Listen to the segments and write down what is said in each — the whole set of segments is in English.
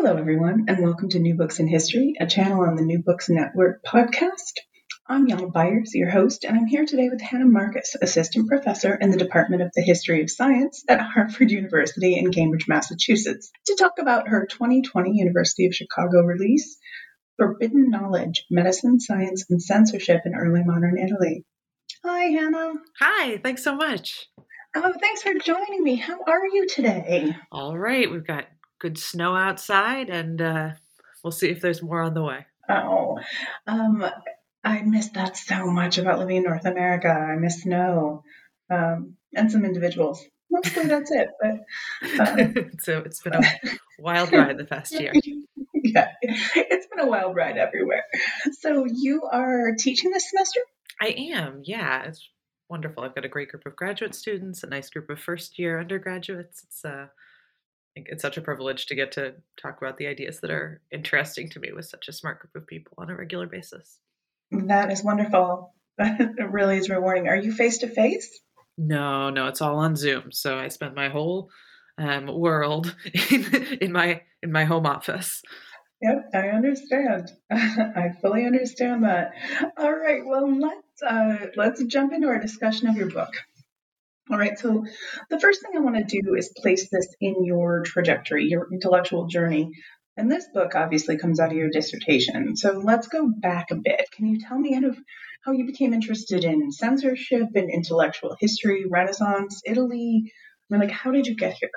Hello, everyone, and welcome to New Books in History, a channel on the New Books Network podcast. I'm Jana Byars, your host, and I'm here today with Hannah Marcus, Assistant Professor in the Department of the History of Science at Harvard University in Cambridge, Massachusetts, to talk about her 2020 University of Chicago release, Forbidden Knowledge Medicine, Science, and Censorship in Early Modern Italy. Hi, Hannah. Hi, thanks so much. Oh, thanks for joining me. How are you today? All right, we've got good snow outside, and uh, we'll see if there's more on the way. Oh, um, I miss that so much about living in North America. I miss snow um, and some individuals. Mostly that's it. But uh, so it's been a wild ride the past year. yeah, it's been a wild ride everywhere. So you are teaching this semester? I am. Yeah, it's wonderful. I've got a great group of graduate students, a nice group of first year undergraduates. It's uh, it's such a privilege to get to talk about the ideas that are interesting to me with such a smart group of people on a regular basis. That is wonderful. it really is rewarding. Are you face to face? No, no, it's all on Zoom. So I spend my whole um, world in, in my in my home office. Yep, I understand. I fully understand that. All right, well let's uh, let's jump into our discussion of your book. All right, so the first thing I want to do is place this in your trajectory, your intellectual journey. And this book obviously comes out of your dissertation. So let's go back a bit. Can you tell me of how you became interested in censorship and intellectual history, Renaissance, Italy? I mean, like, how did you get here?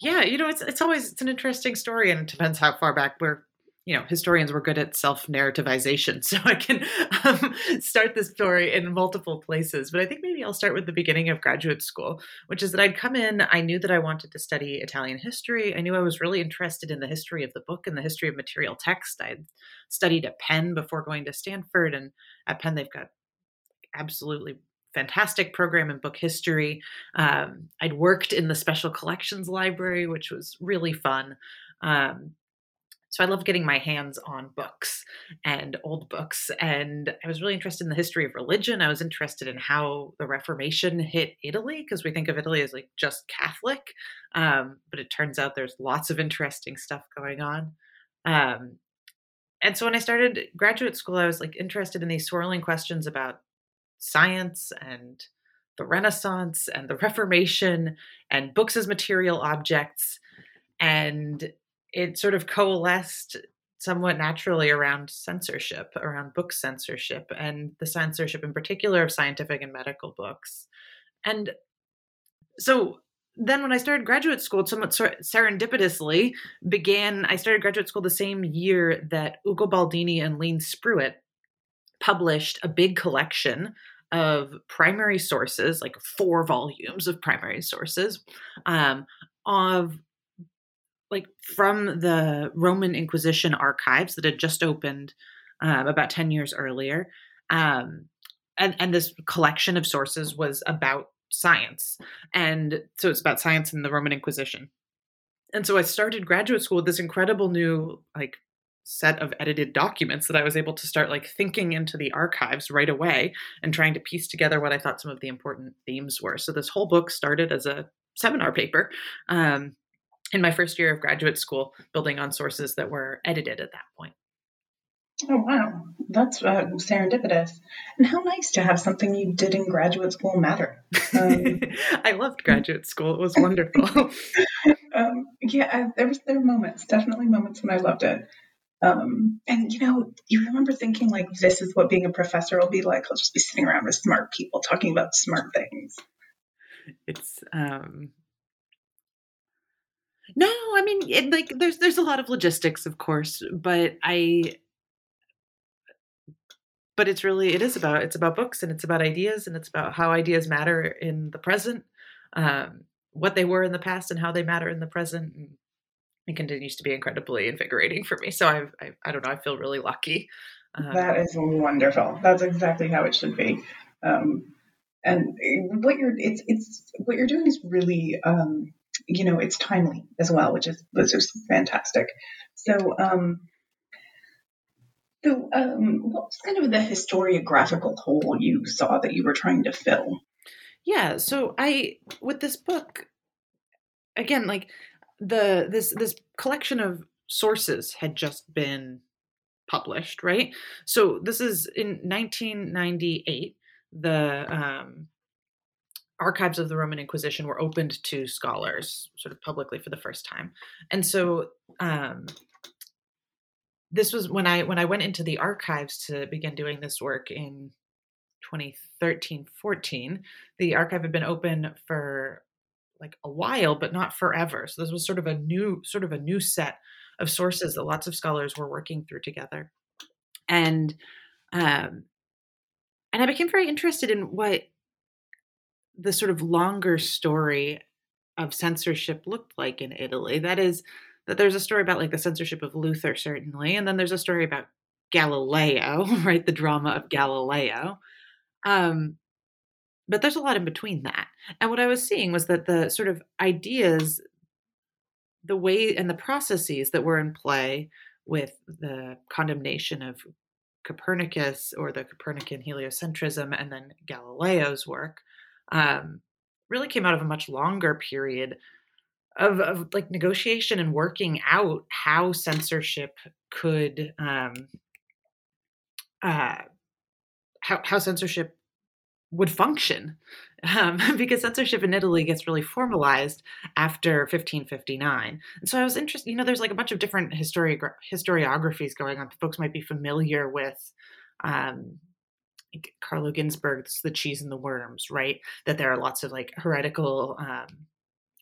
Yeah, you know, it's it's always it's an interesting story, and it depends how far back we're you know historians were good at self narrativization so i can um, start this story in multiple places but i think maybe i'll start with the beginning of graduate school which is that i'd come in i knew that i wanted to study italian history i knew i was really interested in the history of the book and the history of material text i'd studied at penn before going to stanford and at penn they've got absolutely fantastic program in book history. Um, I'd worked in the special collections library, which was really fun. Um, so I love getting my hands on books and old books. And I was really interested in the history of religion. I was interested in how the Reformation hit Italy, because we think of Italy as like just Catholic. Um, but it turns out there's lots of interesting stuff going on. Um, and so when I started graduate school, I was like interested in these swirling questions about science and the Renaissance and the Reformation and books as material objects. And it sort of coalesced somewhat naturally around censorship, around book censorship, and the censorship in particular of scientific and medical books. And so then when I started graduate school, somewhat serendipitously began, I started graduate school the same year that Ugo Baldini and Leen Spruit published a big collection of primary sources, like four volumes of primary sources, um, of like from the Roman Inquisition archives that had just opened um, about 10 years earlier. Um, and, and this collection of sources was about science. And so it's about science and the Roman Inquisition. And so I started graduate school with this incredible new like set of edited documents that I was able to start like thinking into the archives right away and trying to piece together what I thought some of the important themes were. So this whole book started as a seminar paper um, in my first year of graduate school, building on sources that were edited at that point. Oh, wow. That's uh, serendipitous. And how nice to have something you did in graduate school matter. Um, I loved graduate school. It was wonderful. um, yeah, I, there was there were moments, definitely moments when I loved it. Um, and you know, you remember thinking like, this is what being a professor will be like. I'll just be sitting around with smart people talking about smart things. It's um, no, I mean, it, like there's there's a lot of logistics, of course, but I but it's really it is about it's about books and it's about ideas and it's about how ideas matter in the present um, what they were in the past and how they matter in the present and it continues to be incredibly invigorating for me so I've, I, I don't know i feel really lucky um, that is wonderful. That's exactly how it should be um, and what you're it's it's what you're doing is really um, you know it's timely as well which is which is fantastic so um so, um, what was kind of the historiographical hole you saw that you were trying to fill? Yeah, so I with this book again, like the this this collection of sources had just been published, right? So this is in 1998. The um, archives of the Roman Inquisition were opened to scholars, sort of publicly for the first time, and so um, this was when I when I went into the archives to begin doing this work in 2013 14 the archive had been open for like a while but not forever. So this was sort of a new sort of a new set of sources that lots of scholars were working through together. And um and i became very interested in what the sort of longer story of censorship looked like in italy that is that there's a story about like the censorship of Luther, certainly, and then there's a story about Galileo, right? The drama of Galileo. Um, but there's a lot in between that. And what I was seeing was that the sort of ideas, the way and the processes that were in play with the condemnation of Copernicus or the Copernican heliocentrism and then Galileo's work um, really came out of a much longer period of, of like negotiation and working out how censorship could um, uh, how, how censorship would function um, because censorship in Italy gets really formalized after 1559. And so I was interested, you know, there's like a bunch of different historiogra- historiographies going on. Folks might be familiar with um, Carlo Ginzburg's The Cheese and the Worms, right? That there are lots of like heretical um,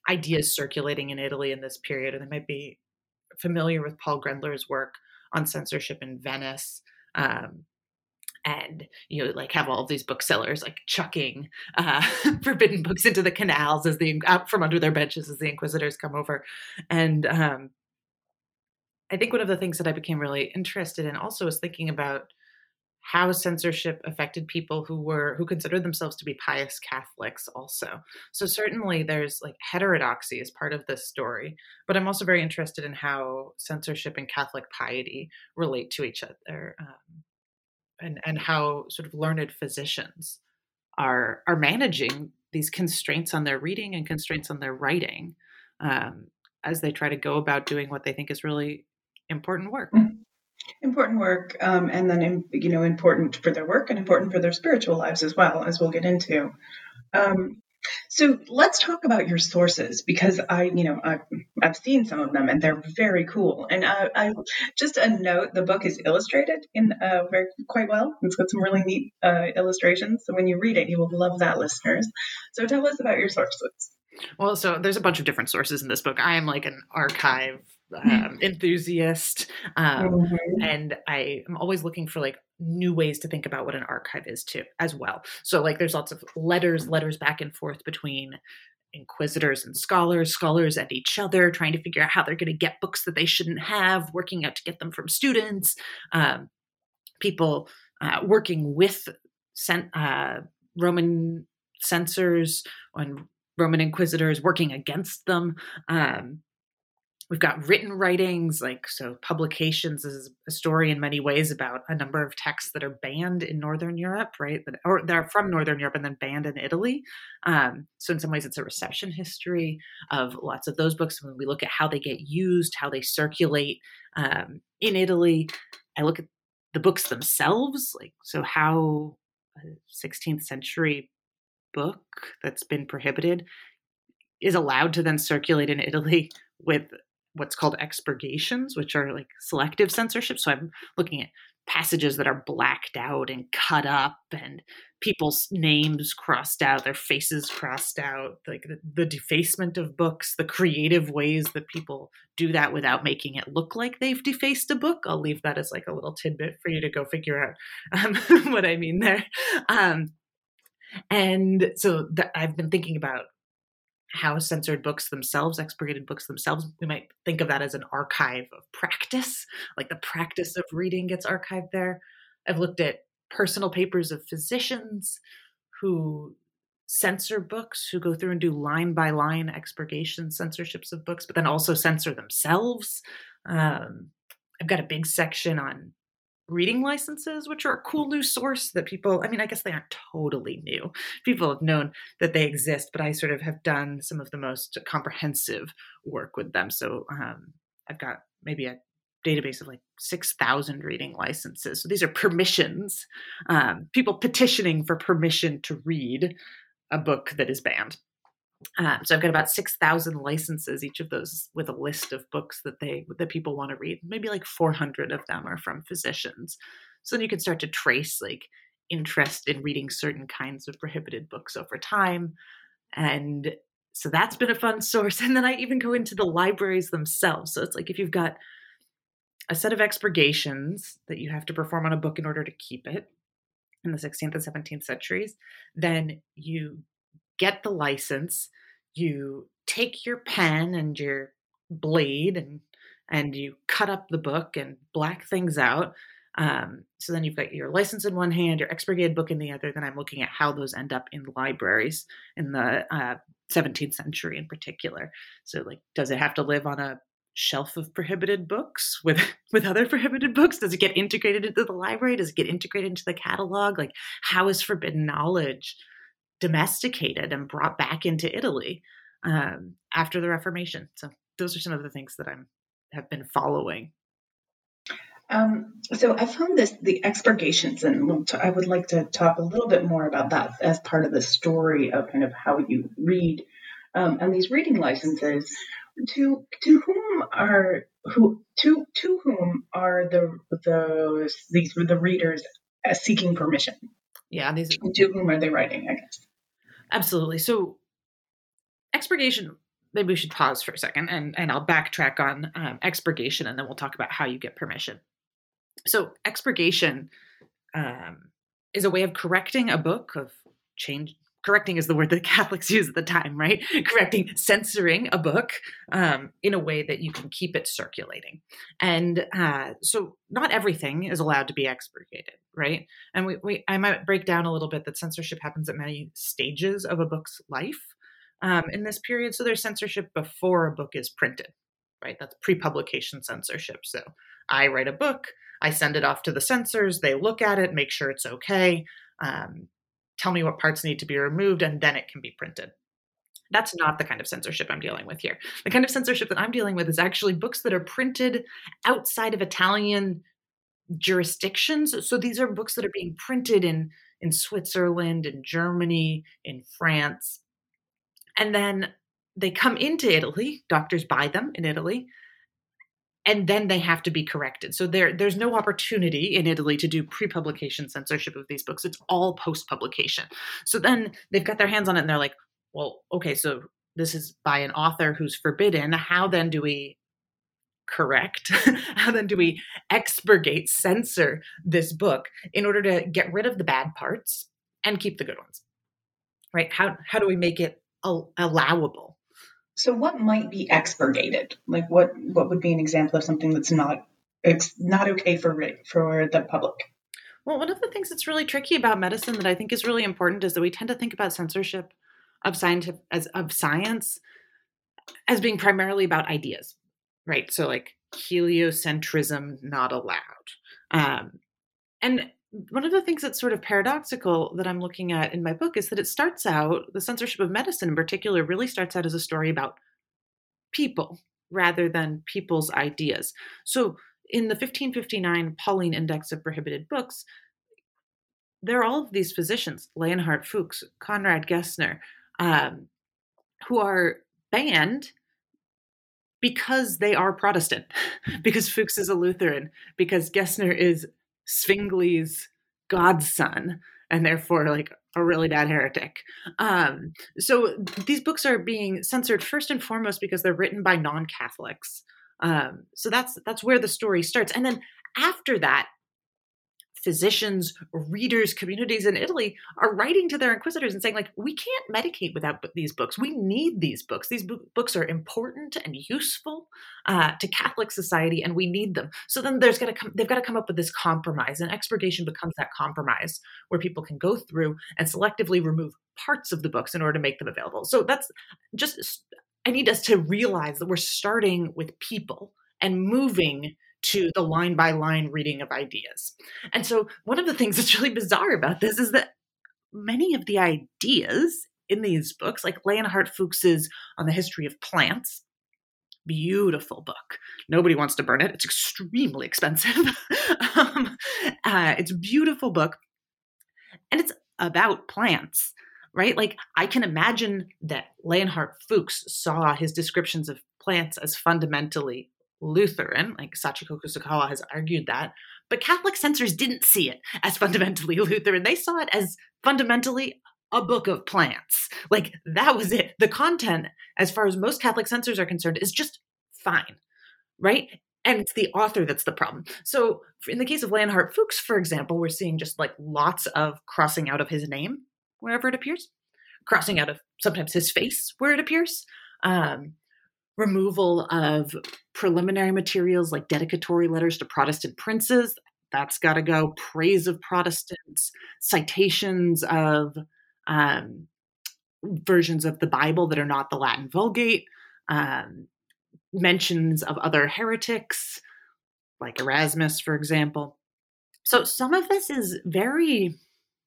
ideas circulating in Italy in this period, and they might be familiar with Paul Grendler's work on censorship in Venice. Um, and you know, like have all these booksellers like chucking uh, forbidden books into the canals as the out from under their benches as the inquisitors come over, and um, I think one of the things that I became really interested in also was thinking about how censorship affected people who were who considered themselves to be pious catholics also. So certainly there's like heterodoxy as part of this story but i'm also very interested in how censorship and catholic piety relate to each other um, and and how sort of learned physicians are are managing these constraints on their reading and constraints on their writing um, as they try to go about doing what they think is really important work. Mm-hmm important work um, and then you know important for their work and important for their spiritual lives as well as we'll get into um, so let's talk about your sources because I, you know, I've, I've seen some of them and they're very cool. And I, I just a note: the book is illustrated in uh, very quite well. It's got some really neat uh, illustrations. So when you read it, you will love that, listeners. So tell us about your sources. Well, so there's a bunch of different sources in this book. I am like an archive um, enthusiast, um, mm-hmm. and I am always looking for like new ways to think about what an archive is too, as well. So like, there's lots of letters, letters back and forth between inquisitors and scholars, scholars and each other, trying to figure out how they're going to get books that they shouldn't have, working out to get them from students, um, people uh, working with cent- uh, Roman censors and Roman inquisitors, working against them. Um, We've got written writings, like so publications is a story in many ways about a number of texts that are banned in Northern Europe, right? Or they're from Northern Europe and then banned in Italy. Um, so in some ways, it's a reception history of lots of those books. When we look at how they get used, how they circulate um, in Italy, I look at the books themselves, like so how a 16th century book that's been prohibited is allowed to then circulate in Italy with what's called expurgations, which are like selective censorship. So I'm looking at passages that are blacked out and cut up and people's names crossed out their faces crossed out like the, the, defacement of books the creative ways that people do that without making it look like they've defaced a book i'll leave that as like a little tidbit for you to go figure out um, what i mean there um, and so i've been thinking about how censored books themselves, expurgated books themselves, we might think of that as an archive of practice, like the practice of reading gets archived there. I've looked at personal papers of physicians who censor books, who go through and do line by line expurgation censorships of books, but then also censor themselves. Um, I've got a big section on reading licenses, which are a cool new source that people, I mean, I guess they aren't totally new. People have known that they exist, but I sort of have done some of the most comprehensive work with them. So um, I've got maybe a database of like 6,000 reading licenses. So these are permissions, um, people petitioning for permission to read a book that is banned. Um, so I've got about six thousand licenses, each of those with a list of books that they that people want to read. Maybe like four hundred of them are from physicians. So then you can start to trace like interest in reading certain kinds of prohibited books over time, and so that's been a fun source. And then I even go into the libraries themselves. So it's like if you've got a set of expurgations that you have to perform on a book in order to keep it in the 16th and 17th centuries, then you get the license, you take your pen and your blade and and you cut up the book and black things out. Um, so then you've got your license in one hand, your expurgated book in the other. Then I'm looking at how those end up in libraries in the uh, 17th century in particular. So like, does it have to live on a shelf of prohibited books with with other prohibited books? Does it get integrated into the library? Does it get integrated into the catalog? Like, how is forbidden knowledge? Domesticated and brought back into Italy um, after the Reformation. So those are some of the things that I'm have been following. Um, so I found this the expurgations, and I would like to talk a little bit more about that as part of the story of kind of how you read um, and these reading licenses. To to whom are who to to whom are the the these the readers seeking permission? Yeah, these to whom are they writing? I guess. Absolutely. So, expurgation. Maybe we should pause for a second, and and I'll backtrack on um, expurgation, and then we'll talk about how you get permission. So, expurgation um, is a way of correcting a book of change correcting is the word that Catholics use at the time, right? correcting, censoring a book um, in a way that you can keep it circulating. And uh, so not everything is allowed to be expurgated, right? And we, we, I might break down a little bit that censorship happens at many stages of a book's life um, in this period. So there's censorship before a book is printed, right? That's pre-publication censorship. So I write a book, I send it off to the censors, they look at it, make sure it's okay. Um, tell me what parts need to be removed, and then it can be printed. That's not the kind of censorship I'm dealing with here. The kind of censorship that I'm dealing with is actually books that are printed outside of Italian jurisdictions. So these are books that are being printed in in Switzerland, in Germany, in France. And then they come into Italy, doctors buy them in Italy, and then they have to be corrected. So there, there's no opportunity in Italy to do pre-publication censorship of these books. It's all post-publication. So then they've got their hands on it and they're like, well, okay, so this is by an author who's forbidden. How then do we correct? How then do we expurgate, censor this book in order to get rid of the bad parts and keep the good ones? Right? How how do we make it allowable? So, what might be expurgated? Like, what what would be an example of something that's not it's not okay for for the public? Well, one of the things that's really tricky about medicine that I think is really important is that we tend to think about censorship of scientific as of science as being primarily about ideas, right? So, like heliocentrism not allowed, um, and one of the things that's sort of paradoxical that I'm looking at in my book is that it starts out, the censorship of medicine in particular, really starts out as a story about people rather than people's ideas. So in the 1559 Pauline Index of Prohibited Books, there are all of these physicians, Leonhard Fuchs, Conrad Gessner, um, who are banned because they are Protestant, because Fuchs is a Lutheran, because Gessner is Zwingli's godson, and therefore like a really bad heretic. Um, so these books are being censored first and foremost because they're written by non-Catholics. Um, so that's that's where the story starts, and then after that, physicians, readers, communities in Italy are writing to their inquisitors and saying, like, we can't medicate without these books. We need these books. These books are important and useful uh, to Catholic society, and we need them. So then there's got to come. They've got to come up with this compromise, and expurgation becomes that compromise where people can go through and selectively remove parts of the books in order to make them available. So that's just. I need us to realize that we're starting with people and moving to the line by line reading of ideas. And so, one of the things that's really bizarre about this is that many of the ideas in these books, like Leonhard Fuchs's On the History of Plants, beautiful book. Nobody wants to burn it. It's extremely expensive. um, uh, it's a beautiful book, and it's about plants, right? Like I can imagine that Leonhard Fuchs saw his descriptions of plants as fundamentally Lutheran, like Sachiko Kusukawa has argued that, but Catholic censors didn't see it as fundamentally Lutheran. They saw it as fundamentally a book of plants. Like that was it. The content, as far as most Catholic censors are concerned, is just fine, right? And it's the author that's the problem. So, in the case of Leonhard Fuchs, for example, we're seeing just like lots of crossing out of his name wherever it appears, crossing out of sometimes his face where it appears. Um, removal of preliminary materials like dedicatory letters to Protestant princes. That's got to go. Praise of Protestants, citations of um, versions of the Bible that are not the Latin Vulgate, um, mentions of other heretics, like Erasmus, for example. So some of this is very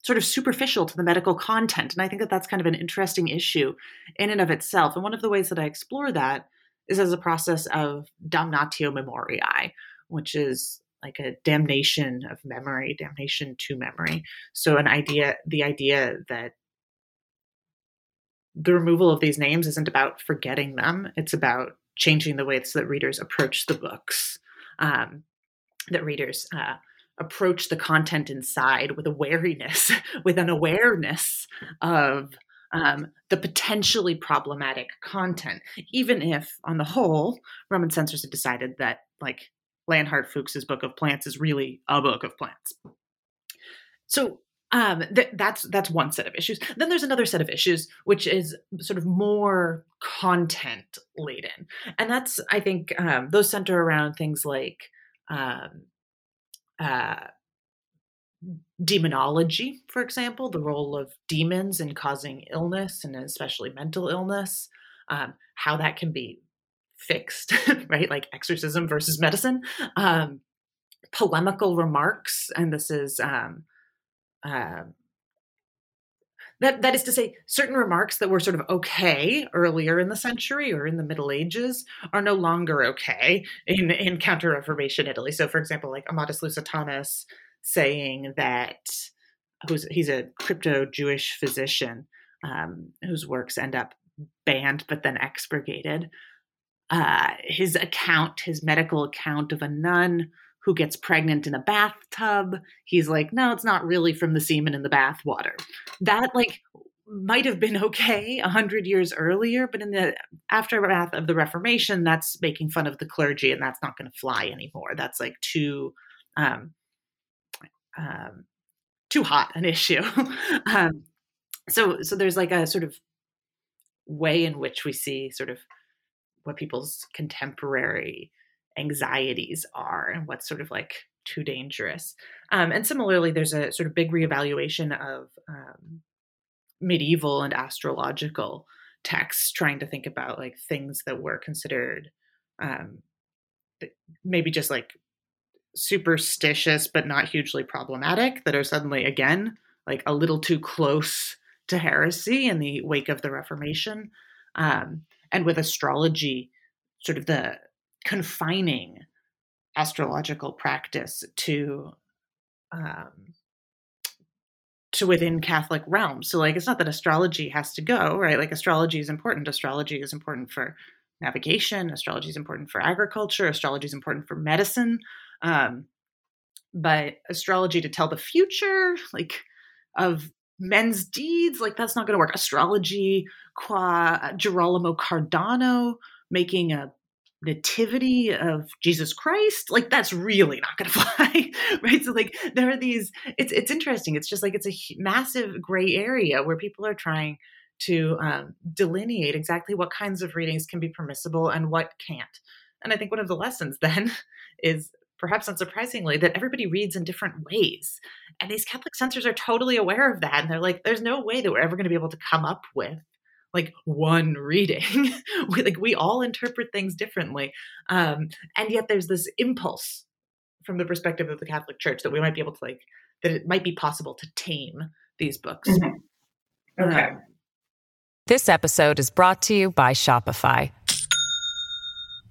sort of superficial to the medical content. And I think that that's kind of an interesting issue in and of itself. And one of the ways that I explore that is a process of damnatio memoriae, which is like a damnation of memory, damnation to memory. So an idea, the idea that the removal of these names isn't about forgetting them; it's about changing the ways that readers approach the books. Um, that readers uh, approach the content inside with a wariness, with an awareness of um, the potentially problematic content, even if, on the whole, Roman censors had decided that, like, Leonhard Fuchs's Book of Plants is really a book of plants. So um, th- that's that's one set of issues. Then there's another set of issues, which is sort of more content laden, and that's I think um, those center around things like um, uh, demonology, for example, the role of demons in causing illness and especially mental illness, um, how that can be fixed, right? Like exorcism versus medicine. Um, polemical remarks, and this is um, uh, that that is to say, certain remarks that were sort of okay earlier in the century or in the Middle Ages are no longer okay in in Counter Reformation Italy. So, for example, like Amatus Lusitanus saying that who's he's a crypto Jewish physician um, whose works end up banned but then expurgated. Uh, his account, his medical account of a nun who gets pregnant in a bathtub, he's like, no, it's not really from the semen in the bathwater. That like might have been okay a hundred years earlier, but in the aftermath of the Reformation, that's making fun of the clergy, and that's not going to fly anymore. That's like too um, um, too hot an issue. um, so so there's like a sort of way in which we see sort of what people's contemporary anxieties are and what's sort of like too dangerous. Um, and similarly, there's a sort of big reevaluation of um, medieval and astrological texts, trying to think about like things that were considered um, maybe just like superstitious but not hugely problematic that are suddenly again like a little too close to heresy in the wake of the Reformation, um, and with astrology, sort of the confining astrological practice to um, to within Catholic realm. So like it's not that astrology has to go, right? Like astrology is important. Astrology is important for navigation, astrology is important for agriculture, astrology is important for medicine. Um, but astrology to tell the future, like of men's deeds, like that's not going to work. Astrology qua Girolamo Cardano making a nativity of Jesus Christ, like that's really not going to fly, right? So like there are these. It's it's interesting. It's just like it's a massive gray area where people are trying to um, delineate exactly what kinds of readings can be permissible and what can't. And I think one of the lessons then is perhaps unsurprisingly that everybody reads in different ways. And these Catholic censors are totally aware of that. And they're like, there's no way that we're ever going to be able to come up with like one reading. we, like we all interpret things differently. Um, and yet there's this impulse from the perspective of the Catholic Church that we might be able to like that it might be possible to tame these books. Mm-hmm. Okay. Um, this episode is brought to you by Shopify.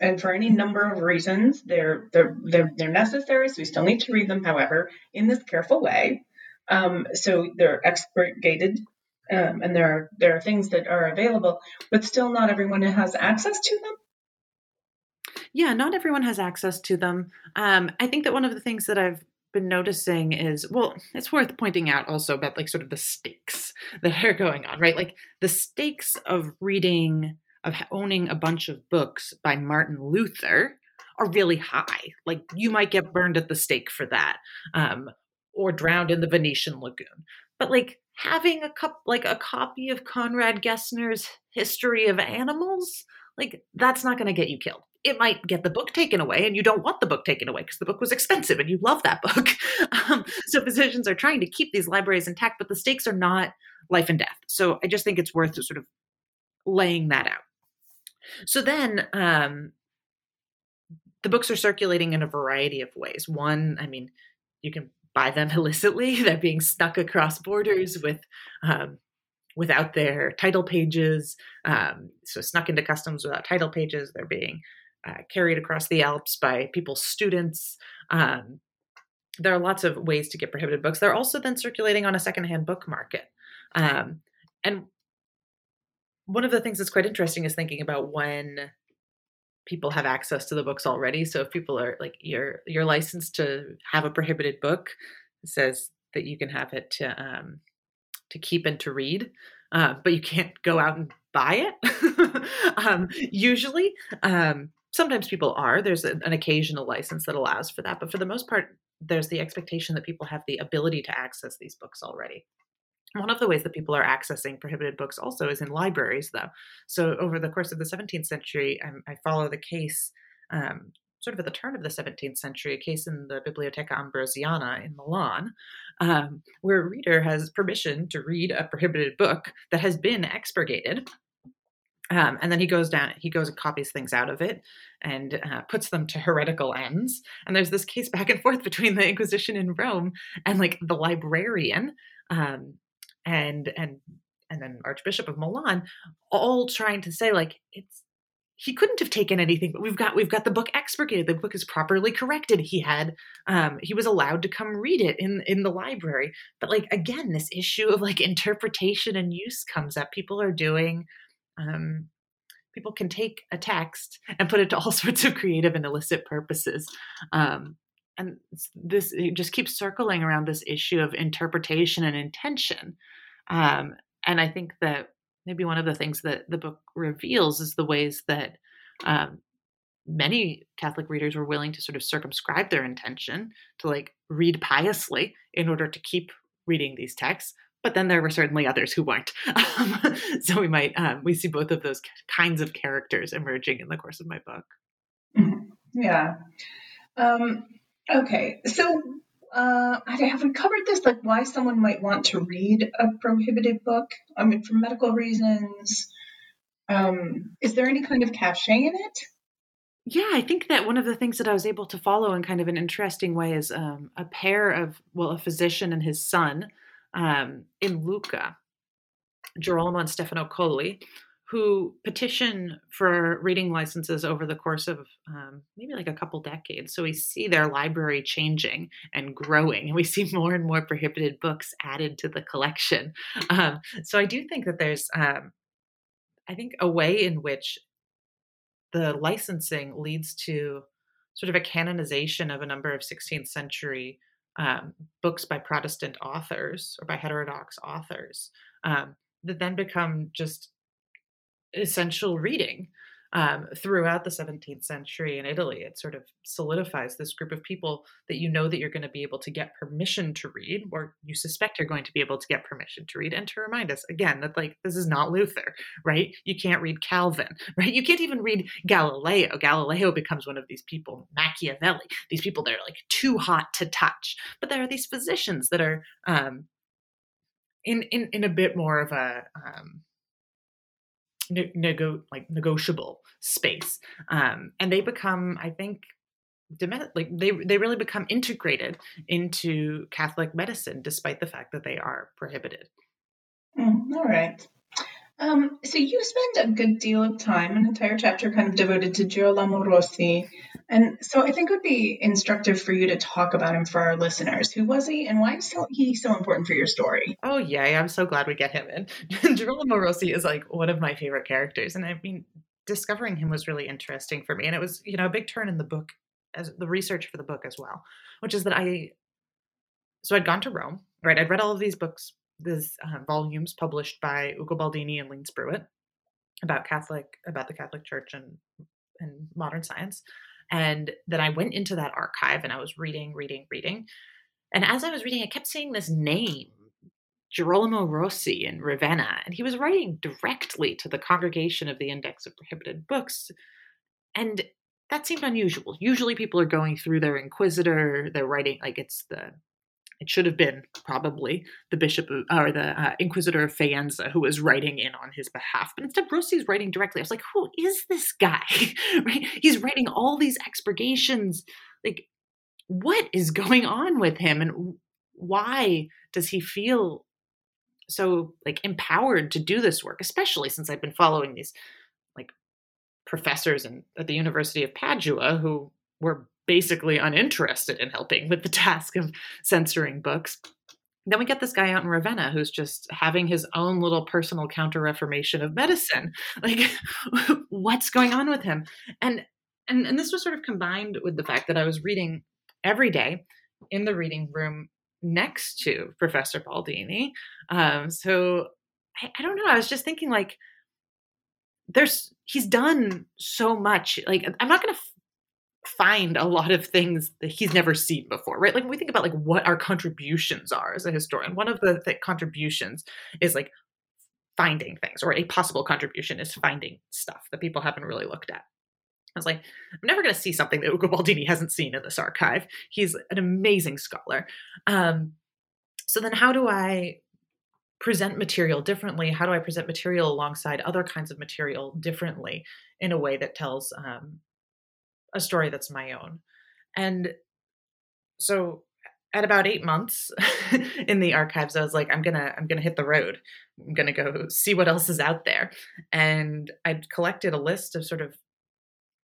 and for any number of reasons they're they're they're, they're necessary so we still need to read them however in this careful way um, so they're expurgated um, and there are there are things that are available, but still not everyone has access to them. Yeah, not everyone has access to them. Um, I think that one of the things that I've been noticing is well, it's worth pointing out also about like sort of the stakes that are going on, right? Like the stakes of reading of owning a bunch of books by Martin Luther are really high. Like you might get burned at the stake for that, um, or drowned in the Venetian lagoon. But like having a cup like a copy of Conrad Gessner's History of Animals, like that's not going to get you killed. It might get the book taken away, and you don't want the book taken away because the book was expensive and you love that book. um, so physicians are trying to keep these libraries intact, but the stakes are not life and death. So I just think it's worth sort of laying that out. So then, um, the books are circulating in a variety of ways. One, I mean, you can buy them illicitly. They're being snuck across borders with um, without their title pages. Um, so snuck into customs without title pages. They're being uh, carried across the Alps by people's students. Um, there are lots of ways to get prohibited books. They're also then circulating on a secondhand book market. Um, and one of the things that's quite interesting is thinking about when people have access to the books already. So if people are like you're you're licensed to have a prohibited book, it says that you can have it to um, to keep and to read, uh, but you can't go out and buy it. um, usually, um, sometimes people are. There's an, an occasional license that allows for that, but for the most part, there's the expectation that people have the ability to access these books already. One of the ways that people are accessing prohibited books also is in libraries, though. So, over the course of the 17th century, I, I follow the case um, sort of at the turn of the 17th century, a case in the Biblioteca Ambrosiana in Milan, um, where a reader has permission to read a prohibited book that has been expurgated. Um, and then he goes down, he goes and copies things out of it and uh, puts them to heretical ends. And there's this case back and forth between the Inquisition in Rome and like the librarian um, and and and then Archbishop of Milan, all trying to say like it's he couldn't have taken anything but we've got we've got the book expurgated the book is properly corrected. He had um he was allowed to come read it in in the library. But like again this issue of like interpretation and use comes up. People are doing um people can take a text and put it to all sorts of creative and illicit purposes. Um and this just keeps circling around this issue of interpretation and intention um, and I think that maybe one of the things that the book reveals is the ways that um, many Catholic readers were willing to sort of circumscribe their intention to like read piously in order to keep reading these texts. But then there were certainly others who weren't. Um, so we might um, we see both of those kinds of characters emerging in the course of my book. Mm-hmm. Yeah. Um, okay. So uh, I have we covered this? Like, why someone might want to read a prohibited book? I mean, for medical reasons. Um, is there any kind of cachet in it? Yeah, I think that one of the things that I was able to follow in kind of an interesting way is um, a pair of, well, a physician and his son um, in Lucca, Girolamo and Stefano Colli, who petition for reading licenses over the course of um, maybe like a couple decades. So we see their library changing and growing, and we see more and more prohibited books added to the collection. Um, so I do think that there's, um, I think, a way in which the licensing leads to sort of a canonization of a number of 16th century um, books by Protestant authors or by heterodox authors um, that then become just essential reading um, throughout the 17th century in Italy. It sort of solidifies this group of people that you know that you're going to be able to get permission to read, or you suspect you're going to be able to get permission to read, and to remind us again that like this is not Luther, right? You can't read Calvin, right? You can't even read Galileo. Galileo becomes one of these people, Machiavelli, these people that are like too hot to touch. But there are these physicians that are um, in in in a bit more of a um, nego- like negotiable space um, and they become i think like they they really become integrated into catholic medicine despite the fact that they are prohibited mm, all right um, so you spend a good deal of time, an entire chapter kind of devoted to Girolamo Rossi. And so I think it would be instructive for you to talk about him for our listeners. Who was he and why is he so important for your story? Oh, yeah. I'm so glad we get him in. Girolamo Rossi is like one of my favorite characters. And I mean, discovering him was really interesting for me. And it was, you know, a big turn in the book, as the research for the book as well, which is that I, so I'd gone to Rome, right? I'd read all of these books these uh, volumes published by Ugo Baldini and Leen Spruit about Catholic about the Catholic Church and and modern science. And then I went into that archive and I was reading, reading, reading. And as I was reading, I kept seeing this name, Girolamo Rossi in Ravenna, and he was writing directly to the Congregation of the Index of Prohibited Books. And that seemed unusual. Usually people are going through their inquisitor, they're writing like it's the it should have been probably the bishop or the uh, inquisitor of Faenza who was writing in on his behalf. But instead, Rossi's writing directly. I was like, who is this guy? right? He's writing all these expurgations. Like, what is going on with him, and why does he feel so like empowered to do this work? Especially since I've been following these like professors in, at the University of Padua who were basically uninterested in helping with the task of censoring books. Then we get this guy out in Ravenna who's just having his own little personal counter reformation of medicine. Like, what's going on with him? And and and this was sort of combined with the fact that I was reading every day in the reading room next to Professor Baldini. Um, so I, I don't know. I was just thinking like there's he's done so much like i'm not going to find a lot of things that he's never seen before, right? Like when we think about like what our contributions are as a historian, one of the th- contributions is like finding things, or a possible contribution is finding stuff that people haven't really looked at. I was like, I'm never going to see something that Ugo Baldini hasn't seen in this archive. He's an amazing scholar. Um, so then, how do I present material differently? How do I present material alongside other kinds of material differently in a way that tells um, a story that's my own. And so at about eight months in the archives, I was like, I'm gonna, I'm gonna hit the road. I'm gonna go see what else is out there. And I'd collected a list of sort of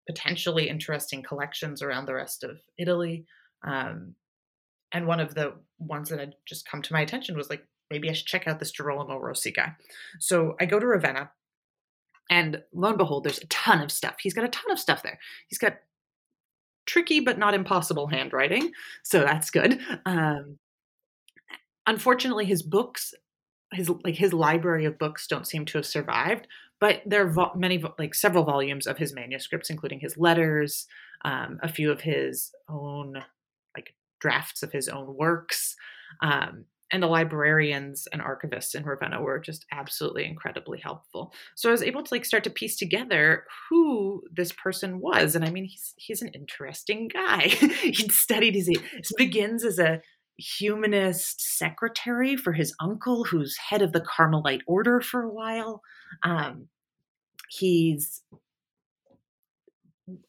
potentially interesting collections around the rest of Italy. Um, and one of the ones that had just come to my attention was like, maybe I should check out this Girolamo Rossi guy. So I go to Ravenna, and lo and behold, there's a ton of stuff. He's got a ton of stuff there. He's got tricky but not impossible handwriting, so that's good. Um, unfortunately, his books, his like his library of books, don't seem to have survived. But there are vo- many, like several volumes of his manuscripts, including his letters, um, a few of his own like drafts of his own works. Um, and the librarians and archivists in Ravenna were just absolutely incredibly helpful. So I was able to like start to piece together who this person was, and I mean he's he's an interesting guy. he studied his he begins as a humanist secretary for his uncle, who's head of the Carmelite order for a while. Um, he's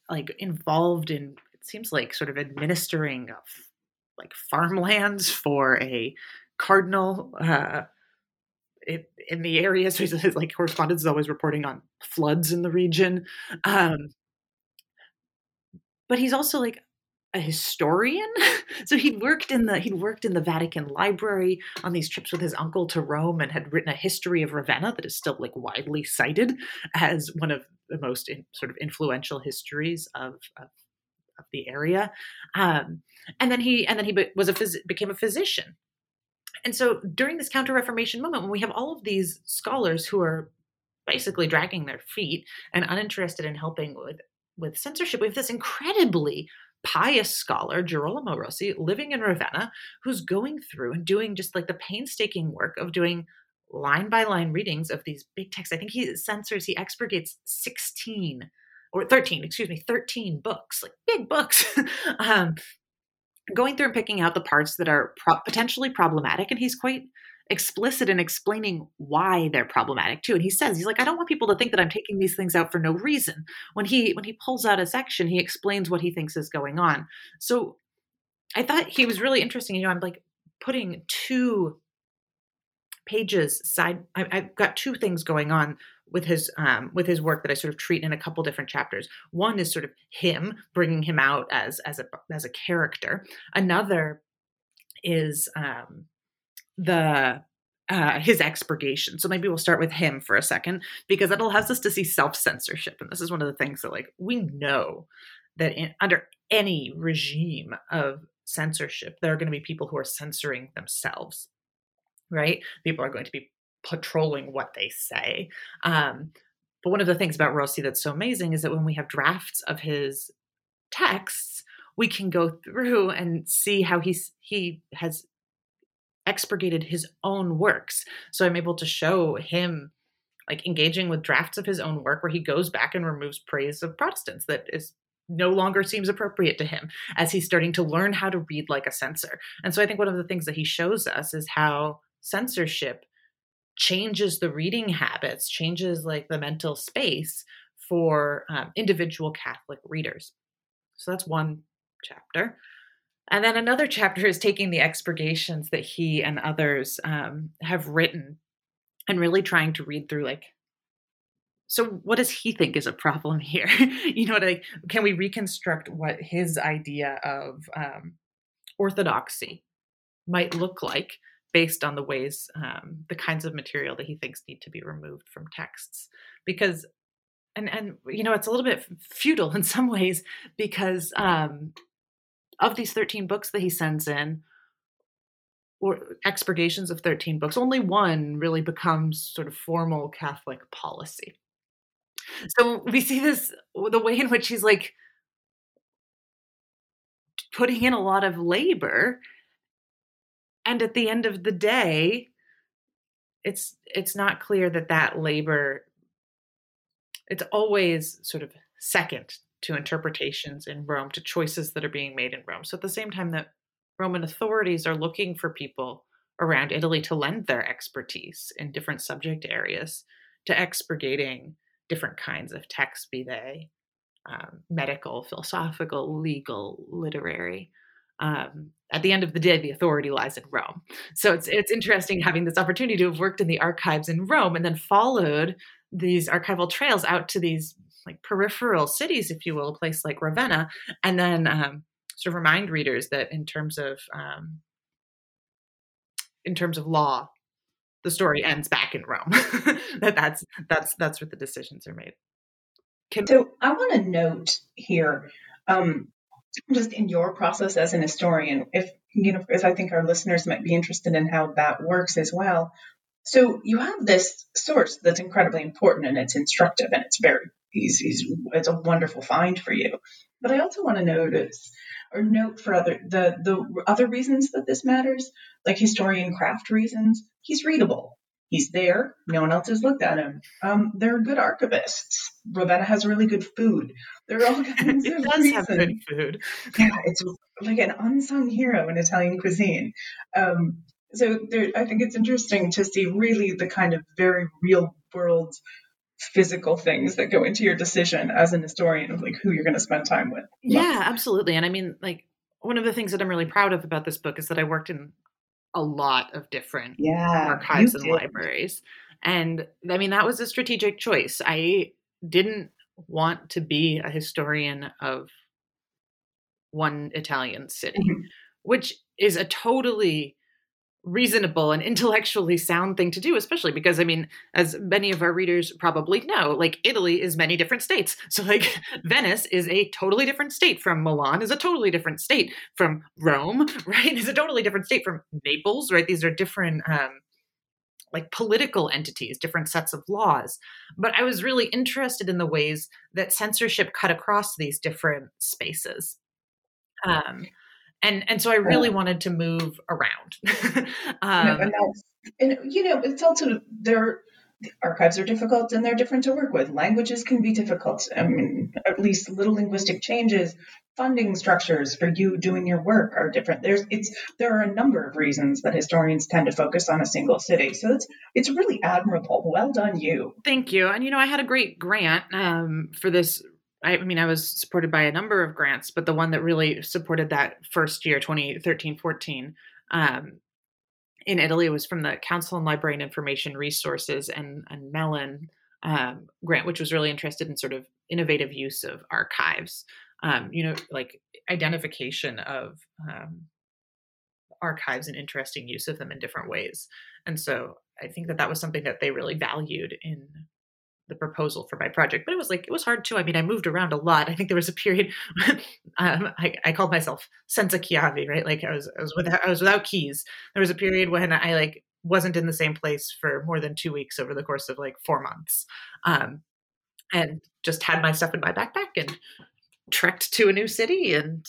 like involved in it seems like sort of administering of like farmlands for a cardinal uh, in, the area. So his like correspondence is always reporting on floods in the region. Um, but he's also like a historian. so he'd worked in the he'd worked in the Vatican Library on these trips with his uncle to Rome and had written a history of Ravenna that is still like widely cited as one of the most in, sort of influential histories of, of, of the area. Um, and then he and then he was a phys- became a physician. And so during this Counter Reformation moment, when we have all of these scholars who are basically dragging their feet and uninterested in helping with with censorship, we have this incredibly pious scholar, Girolamo Rossi, living in Ravenna, who's going through and doing just like the painstaking work of doing line by line readings of these big texts. I think he censors, he expurgates 16 or 13, excuse me, 13 books, like big books, um, going through and picking out the parts that are pro- potentially problematic. And he's quite explicit in explaining why they're problematic too and he says he's like i don't want people to think that i'm taking these things out for no reason when he when he pulls out a section he explains what he thinks is going on so i thought he was really interesting you know i'm like putting two pages side I, have got two things going on with his um, with his work that I sort of treat in a couple different chapters. One is sort of him bringing him out as as a as a character. Another is um, the uh, his expurgation. So maybe we'll start with him for a second because that allows us to see self censorship, and this is one of the things that like we know that in, under any regime of censorship, there are going to be people who are censoring themselves, right? People are going to be patrolling what they say. Um, but one of the things about Rossi that's so amazing is that when we have drafts of his texts, we can go through and see how he's he has expurgated his own works. So I'm able to show him like engaging with drafts of his own work where he goes back and removes praise of Protestants that is no longer seems appropriate to him as he's starting to learn how to read like a censor. And so I think one of the things that he shows us is how censorship changes the reading habits, changes like the mental space for um, individual Catholic readers. So that's one chapter. And then another chapter is taking the expurgations that he and others um, have written and really trying to read through like so what does he think is a problem here you know like can we reconstruct what his idea of um, orthodoxy might look like based on the ways um, the kinds of material that he thinks need to be removed from texts because and and you know it's a little bit futile in some ways because um, of these 13 books that he sends in, or expurgations of 13 books, only one really becomes sort of formal Catholic policy. So we see this, the way in which he's like putting in a lot of labor. And at the end of the day, it's it's not clear that that labor it's always sort of second to interpretations in Rome, to choices that are being made in Rome. So at the same time that Roman authorities are looking for people around Italy to lend their expertise in different subject areas to expurgating different kinds of texts, be they um, medical, philosophical, legal, literary. Um, at the end of the day, the authority lies in Rome. So it's it's interesting having this opportunity to have worked in the archives in Rome and then followed these archival trails out to these like peripheral cities, if you will, a place like Ravenna, and then um, sort of remind readers that in terms of um, in terms of law, the story ends back in Rome. that that's that's that's where the decisions are made. Can- so I want to note here, um, just in your process as an historian, if you know, if I think our listeners might be interested in how that works as well. So you have this source that's incredibly important and it's instructive and it's very it's a wonderful find for you. But I also want to notice or note for other the the other reasons that this matters, like historian craft reasons. He's readable. He's there. No one else has looked at him. Um, there are good archivists. Ravenna has really good food. There are all kinds it of does reasons. have good food. Yeah, it's like an unsung hero in Italian cuisine. Um, so there, I think it's interesting to see really the kind of very real world physical things that go into your decision as an historian of like who you're going to spend time with. Yeah, absolutely. And I mean, like one of the things that I'm really proud of about this book is that I worked in a lot of different yeah, archives and libraries. And I mean, that was a strategic choice. I didn't want to be a historian of one Italian city, mm-hmm. which is a totally reasonable and intellectually sound thing to do especially because i mean as many of our readers probably know like italy is many different states. So like venice is a totally different state from milan is a totally different state from rome right? Is a totally different state from naples right? These are different um like political entities different sets of laws but i was really interested in the ways that censorship cut across these different spaces um and and so I really wanted to move around. um, and, and, you know, it's also there. Archives are difficult and they're different to work with. Languages can be difficult. I mean, at least little linguistic changes, funding structures for you doing your work are different. There's it's there are a number of reasons that historians tend to focus on a single city. So it's it's really admirable. Well done, you. Thank you. And you know, I had a great grant um, for this I mean, I was supported by a number of grants, but the one that really supported that first year, 2013 14, um, in Italy it was from the Council on Library and Information Resources and, and Mellon um, grant, which was really interested in sort of innovative use of archives, um, you know, like identification of um, archives and interesting use of them in different ways. And so I think that that was something that they really valued in the proposal for my project, but it was like it was hard too. I mean, I moved around a lot. I think there was a period um, I, I, called myself senza chiavi, right? Like I was I was without I was without keys. There was a period when I like wasn't in the same place for more than two weeks over the course of like four months, um, and just had my stuff in my backpack and trekked to a new city and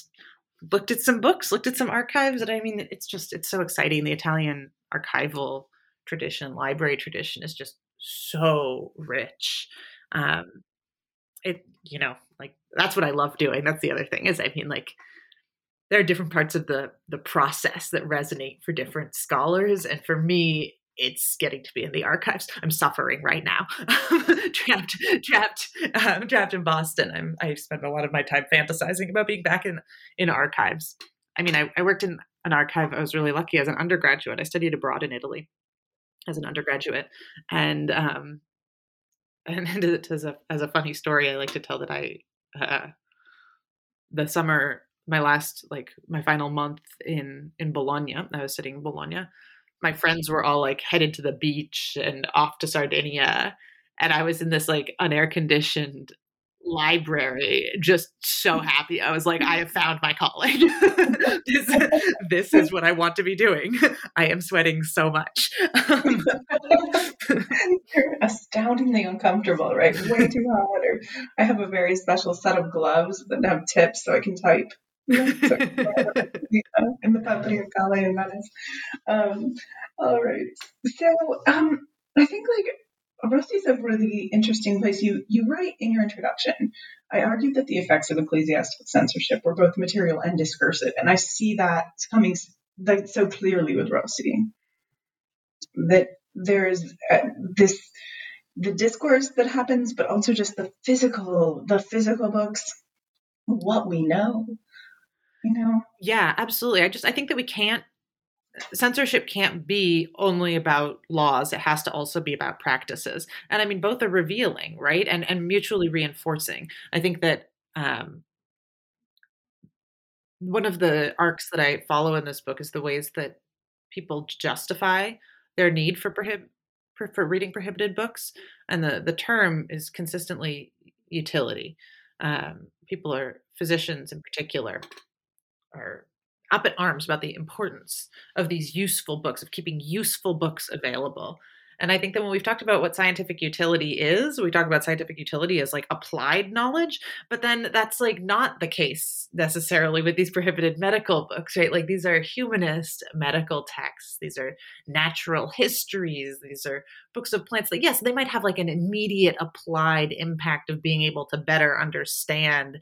looked at some books, looked at some archives, and I mean, it's just it's so exciting. The Italian archival tradition, library tradition is just so rich. Um, it, you know, like that's what I love doing. That's the other thing is, I mean, like there are different parts of the the process that resonate for different scholars, and for me, it's getting to be in the archives. I'm suffering right now, trapped, trapped, um, trapped in Boston. I'm I spend a lot of my time fantasizing about being back in in archives. I mean, I, I worked in an archive. I was really lucky as an undergraduate. I studied abroad in Italy, as an undergraduate, and um, and as a as a funny story, I like to tell that I uh, the summer my last like my final month in in Bologna, I was studying in Bologna. My friends were all like headed to the beach and off to Sardinia, and I was in this like unair conditioned library just so happy. I was like i have found my calling. This, this is what i want to be doing. I am sweating so much. You're astoundingly uncomfortable right? Way too hot or i have a very special set of gloves that have tips so i can type. In the Patria Gala in Venice. Um, all right. So um, I think like Rossi is a really interesting place. You you write in your introduction, I argued that the effects of ecclesiastical censorship were both material and discursive, and I see that coming like so clearly with Rossi. That there's uh, this the discourse that happens, but also just the physical, the physical books, what we know. You know? Yeah, absolutely. I just I think that we can't censorship can't be only about laws it has to also be about practices. And i mean both are revealing right? And and mutually reinforcing. I think that um one of the arcs that i follow in this book is the ways that people justify their need for prohib- for, reading prohibited books. And the the term is consistently utility. Um, people are physicians in particular are up in arms about the importance of these useful books, of keeping useful books available. And I think that when we've talked about what scientific utility is, we talk about scientific utility as like applied knowledge, but then that's like not the case necessarily with these prohibited medical books, right? Like these are humanist medical texts, these are natural histories, these are books of plants that, yes, they might have like an immediate applied impact of being able to better understand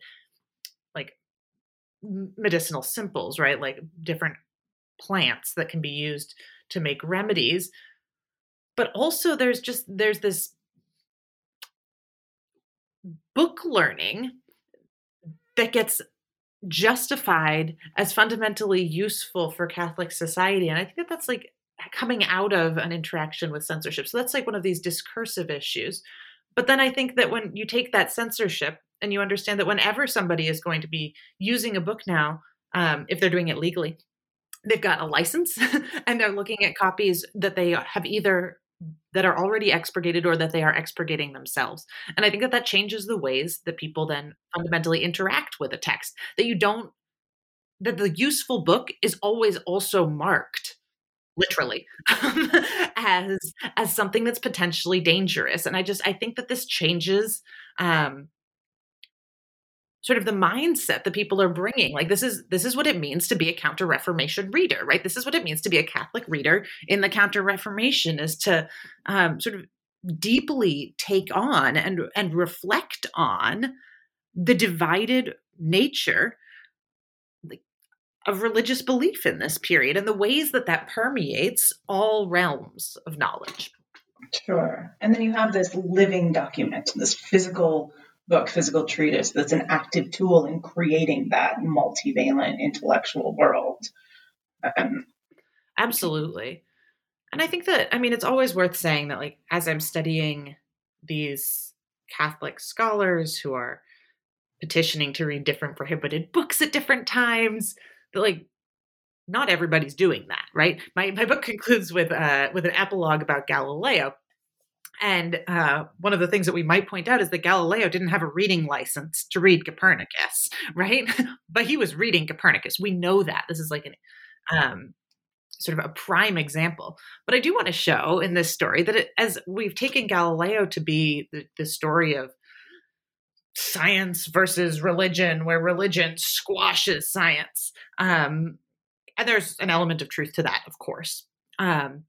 medicinal simples, right? Like different plants that can be used to make remedies. But also there's just there's this book learning that gets justified as fundamentally useful for Catholic society. And I think that that's like coming out of an interaction with censorship. So that's like one of these discursive issues. But then I think that when you take that censorship and you understand that whenever somebody is going to be using a book now, um, if they're doing it legally, they've got a license and they're looking at copies that they have either that are already expurgated or that they are expurgating themselves. And I think that that changes the ways that people then fundamentally interact with a text. That you don't that the useful book is always also marked literally as as something that's potentially dangerous and i just i think that this changes um sort of the mindset that people are bringing like this is this is what it means to be a counter reformation reader right? This is what it means to be a catholic reader in the counter reformation is to um, sort of deeply take on and and reflect on the divided nature of religious belief in this period and the ways that that permeates all realms of knowledge. Sure. And then you have this living document this physical book, physical treatise, that's an active tool in creating that multivalent intellectual world. Um, Absolutely. And I think that, I mean, it's always worth saying that, like, as I'm studying these Catholic scholars who are petitioning to read different prohibited books at different times, that, like, not everybody's doing that, right? My my book concludes with uh with an epilogue about Galileo, and uh, one of the things that we might point out is that Galileo didn't have a reading license to read Copernicus, right? but he was reading Copernicus. We know that. This is like an um, sort of a prime example. But I do want to show in this story that it, as we've taken Galileo to be the, the story of science versus religion, where religion squashes science. Um, and there's an element of truth to that, of course. Um,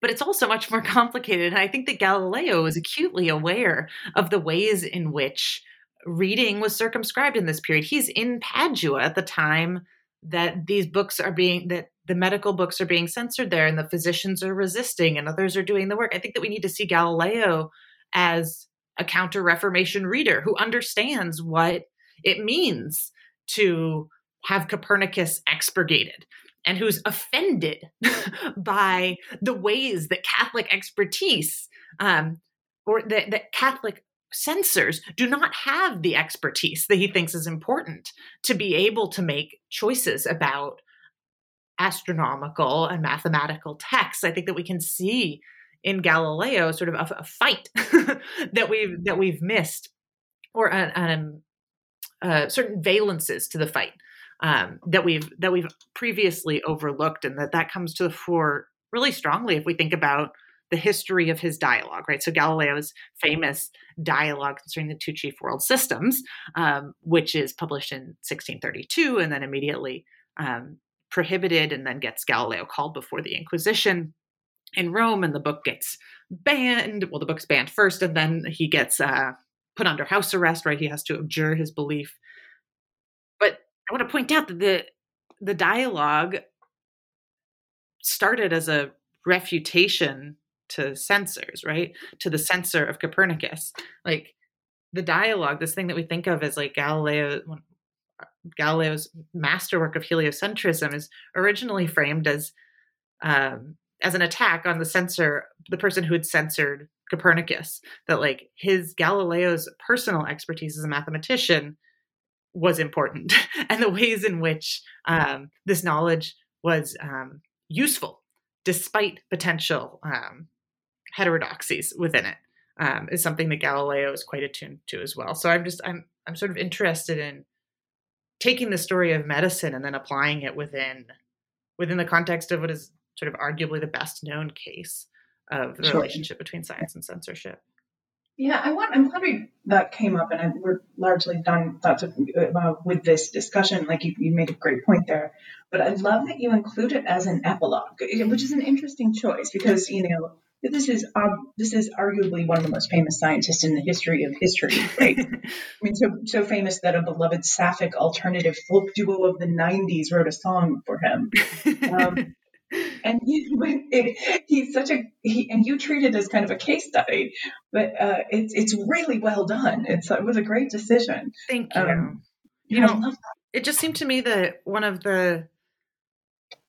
but it's also much more complicated. And I think that Galileo was acutely aware of the ways in which reading was circumscribed in this period. He's in Padua at the time that these books are being that the medical books are being censored there and the physicians are resisting and others are doing the work. I think that we need to see Galileo as a counter reformation reader who understands what it means to have Copernicus expurgated, and who's offended by the ways that Catholic expertise um, or that, that Catholic censors do not have the expertise that he thinks is important to be able to make choices about astronomical and mathematical texts. I think that we can see in Galileo sort of a, a fight that we've that we've missed, or an, uh, certain valences to the fight um, that we've that we've previously overlooked, and that that comes to the fore really strongly if we think about the history of his dialogue, right? So Galileo's famous dialogue concerning the two chief world systems, um, which is published in 1632 and then immediately um, prohibited, and then gets Galileo called before the Inquisition in Rome, and the book gets banned. Well, the book's banned first, and then he gets uh, put under house arrest, right? He has to abjure his belief. I want to point out that the the dialogue started as a refutation to censors, right? To the censor of Copernicus. Like the dialogue, this thing that we think of as like Galileo Galileo's masterwork of heliocentrism is originally framed as um, as an attack on the censor, the person who had censored Copernicus. That like his Galileo's personal expertise as a mathematician was important and the ways in which um, this knowledge was um, useful despite potential um, heterodoxies within it um, is something that Galileo is quite attuned to as well. So I'm just I'm I'm sort of interested in taking the story of medicine and then applying it within within the context of what is sort of arguably the best known case of the sure. relationship between science and censorship. Yeah, I want. I'm glad we, that came up, and I, we're largely done thoughts of, uh, with this discussion. Like you, you made a great point there, but I love that you include it as an epilogue, which is an interesting choice because you know this is um, this is arguably one of the most famous scientists in the history of history, right? I mean, so so famous that a beloved sapphic alternative folk duo of the '90s wrote a song for him. Um, and he, it, he's such a he, and you treat it as kind of a case study, but uh, it's it's really well done. It's it was a great decision. Thank you. Um, you know, it just seemed to me that one of the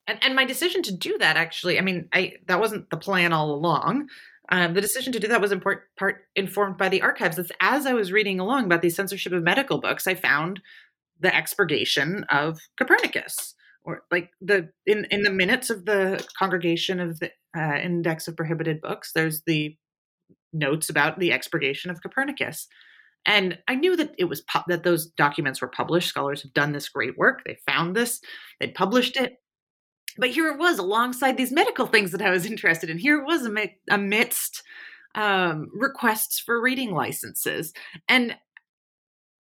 and, and my decision to do that actually, I mean, I that wasn't the plan all along. Um, the decision to do that was in part, part informed by the archives. It's as I was reading along about the censorship of medical books, I found the expurgation of Copernicus, or like the in in the minutes of the congregation of the uh, Index of Prohibited Books. There's the notes about the expurgation of Copernicus. And I knew that it was pu- that those documents were published. Scholars have done this great work. They found this, they published it. But here it was alongside these medical things that I was interested in. Here it was amidst um, requests for reading licenses. And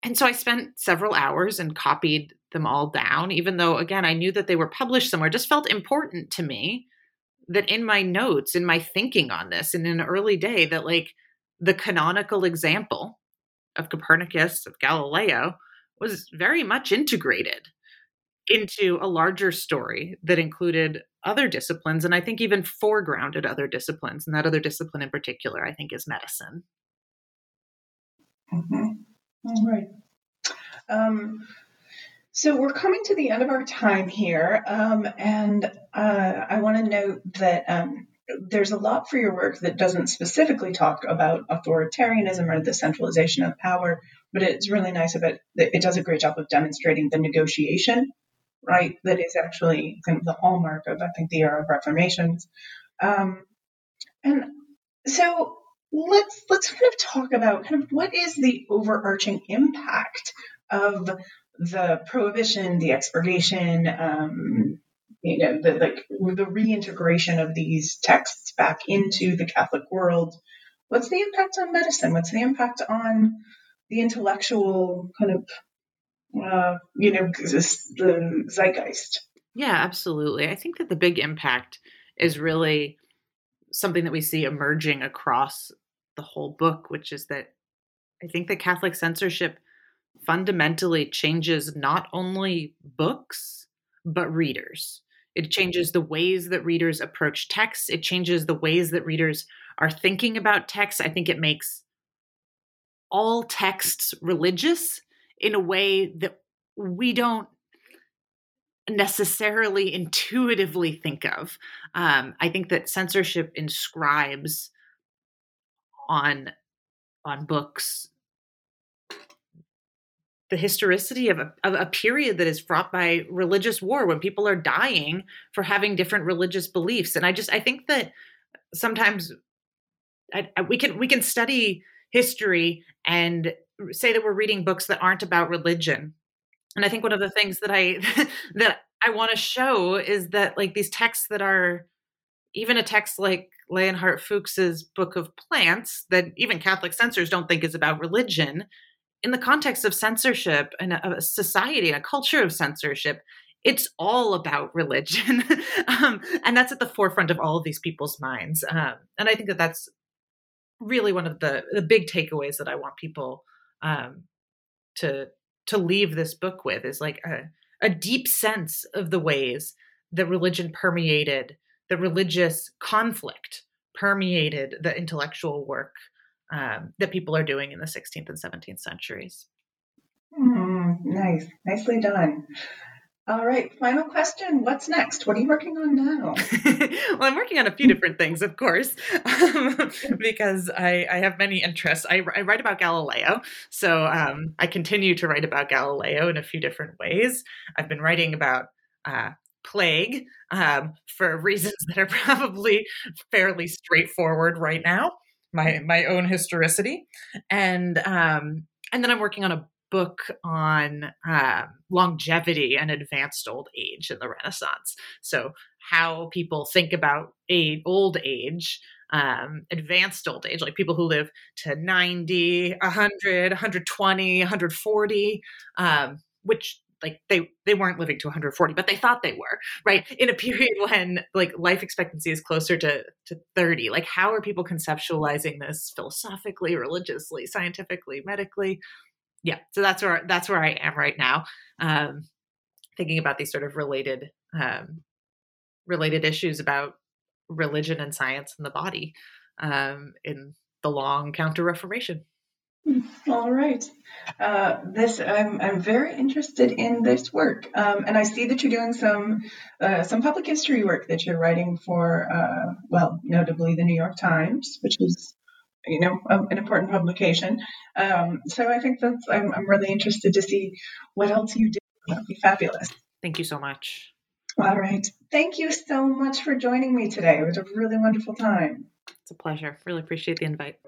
and so I spent several hours and copied them all down, even though, again, I knew that they were published somewhere. Just felt important to me that in my notes, in my thinking on this, in an early day, that like the canonical example of Copernicus, of Galileo, was very much integrated into a larger story that included other disciplines and I think even foregrounded other disciplines. And that other discipline in particular, I think, is medicine. Mm-hmm. All right. Um, so we're coming to the end of our time here, um, and uh, I want to note that um, there's a lot for your work that doesn't specifically talk about authoritarianism or the centralization of power, but it's really nice it. It does a great job of demonstrating the negotiation, right? That is actually kind of the hallmark of, I think, the era of reformations. Um, and so let's let's kind of talk about kind of what is the overarching impact of the prohibition, the expurgation, um, you know, the like the reintegration of these texts back into the Catholic world. What's the impact on medicine? What's the impact on the intellectual kind of, uh, you know, the zeitgeist? Yeah, absolutely. I think that the big impact is really something that we see emerging across the whole book, which is that I think that Catholic censorship fundamentally changes not only books, but readers. It changes the ways that readers approach texts. It changes the ways that readers are thinking about texts. I think it makes all texts religious in a way that we don't necessarily intuitively think of. Um, I think that censorship inscribes on on books the historicity of a, of a period that is fraught by religious war when people are dying for having different religious beliefs. And i just i think that sometimes I, I, we can we can study history and say that we're reading books that aren't about religion. And i think one of the things that i that i want to show is that like these texts that are even a text like leonhart fuchs's book of plants that even catholic censors don't think is about religion in the context of censorship and a, society and a culture of censorship, it's all about religion. um, and that's at the forefront of all of these people's minds. Um, and I think that that's really one of the, the big takeaways that I want people um, to to leave this book with is like a, a deep sense of the ways that religion permeated the religious conflict permeated the intellectual work um, that people are doing in the 16th and 17th centuries. Mm, nice, nicely done. All right, final question. What's next? What are you working on now? well, I'm working on a few different things, of course, um, because I, I, have many interests. I, I, write about Galileo, so um, I continue to write about Galileo in a few different ways. I've been writing about uh, plague um, for reasons that are probably fairly straightforward right now my my own historicity, and um, and then I'm working on a book on uh, longevity and advanced old age in the Renaissance. So how people think about a old age, um, advanced old age, like people who live to 90, 100, 120, 140, um, which like they they weren't living to 140 but they thought they were right? In a period when like life expectancy is closer to to 30 like how are people conceptualizing this philosophically religiously scientifically medically? Yeah so that's where that's where i am right now um thinking about these sort of related um related issues about religion and science and the body um in the long counter reformation all right. Uh, this I'm I'm very interested in this work, um, and I see that you're doing some uh, some public history work that you're writing for, uh, well, notably the New York Times, which is you know an important publication. Um, so I think that's I'm, I'm really interested to see what else you do. That'd be fabulous. Thank you so much. All right. Thank you so much for joining me today. It was a really wonderful time. It's a pleasure. Really appreciate the invite.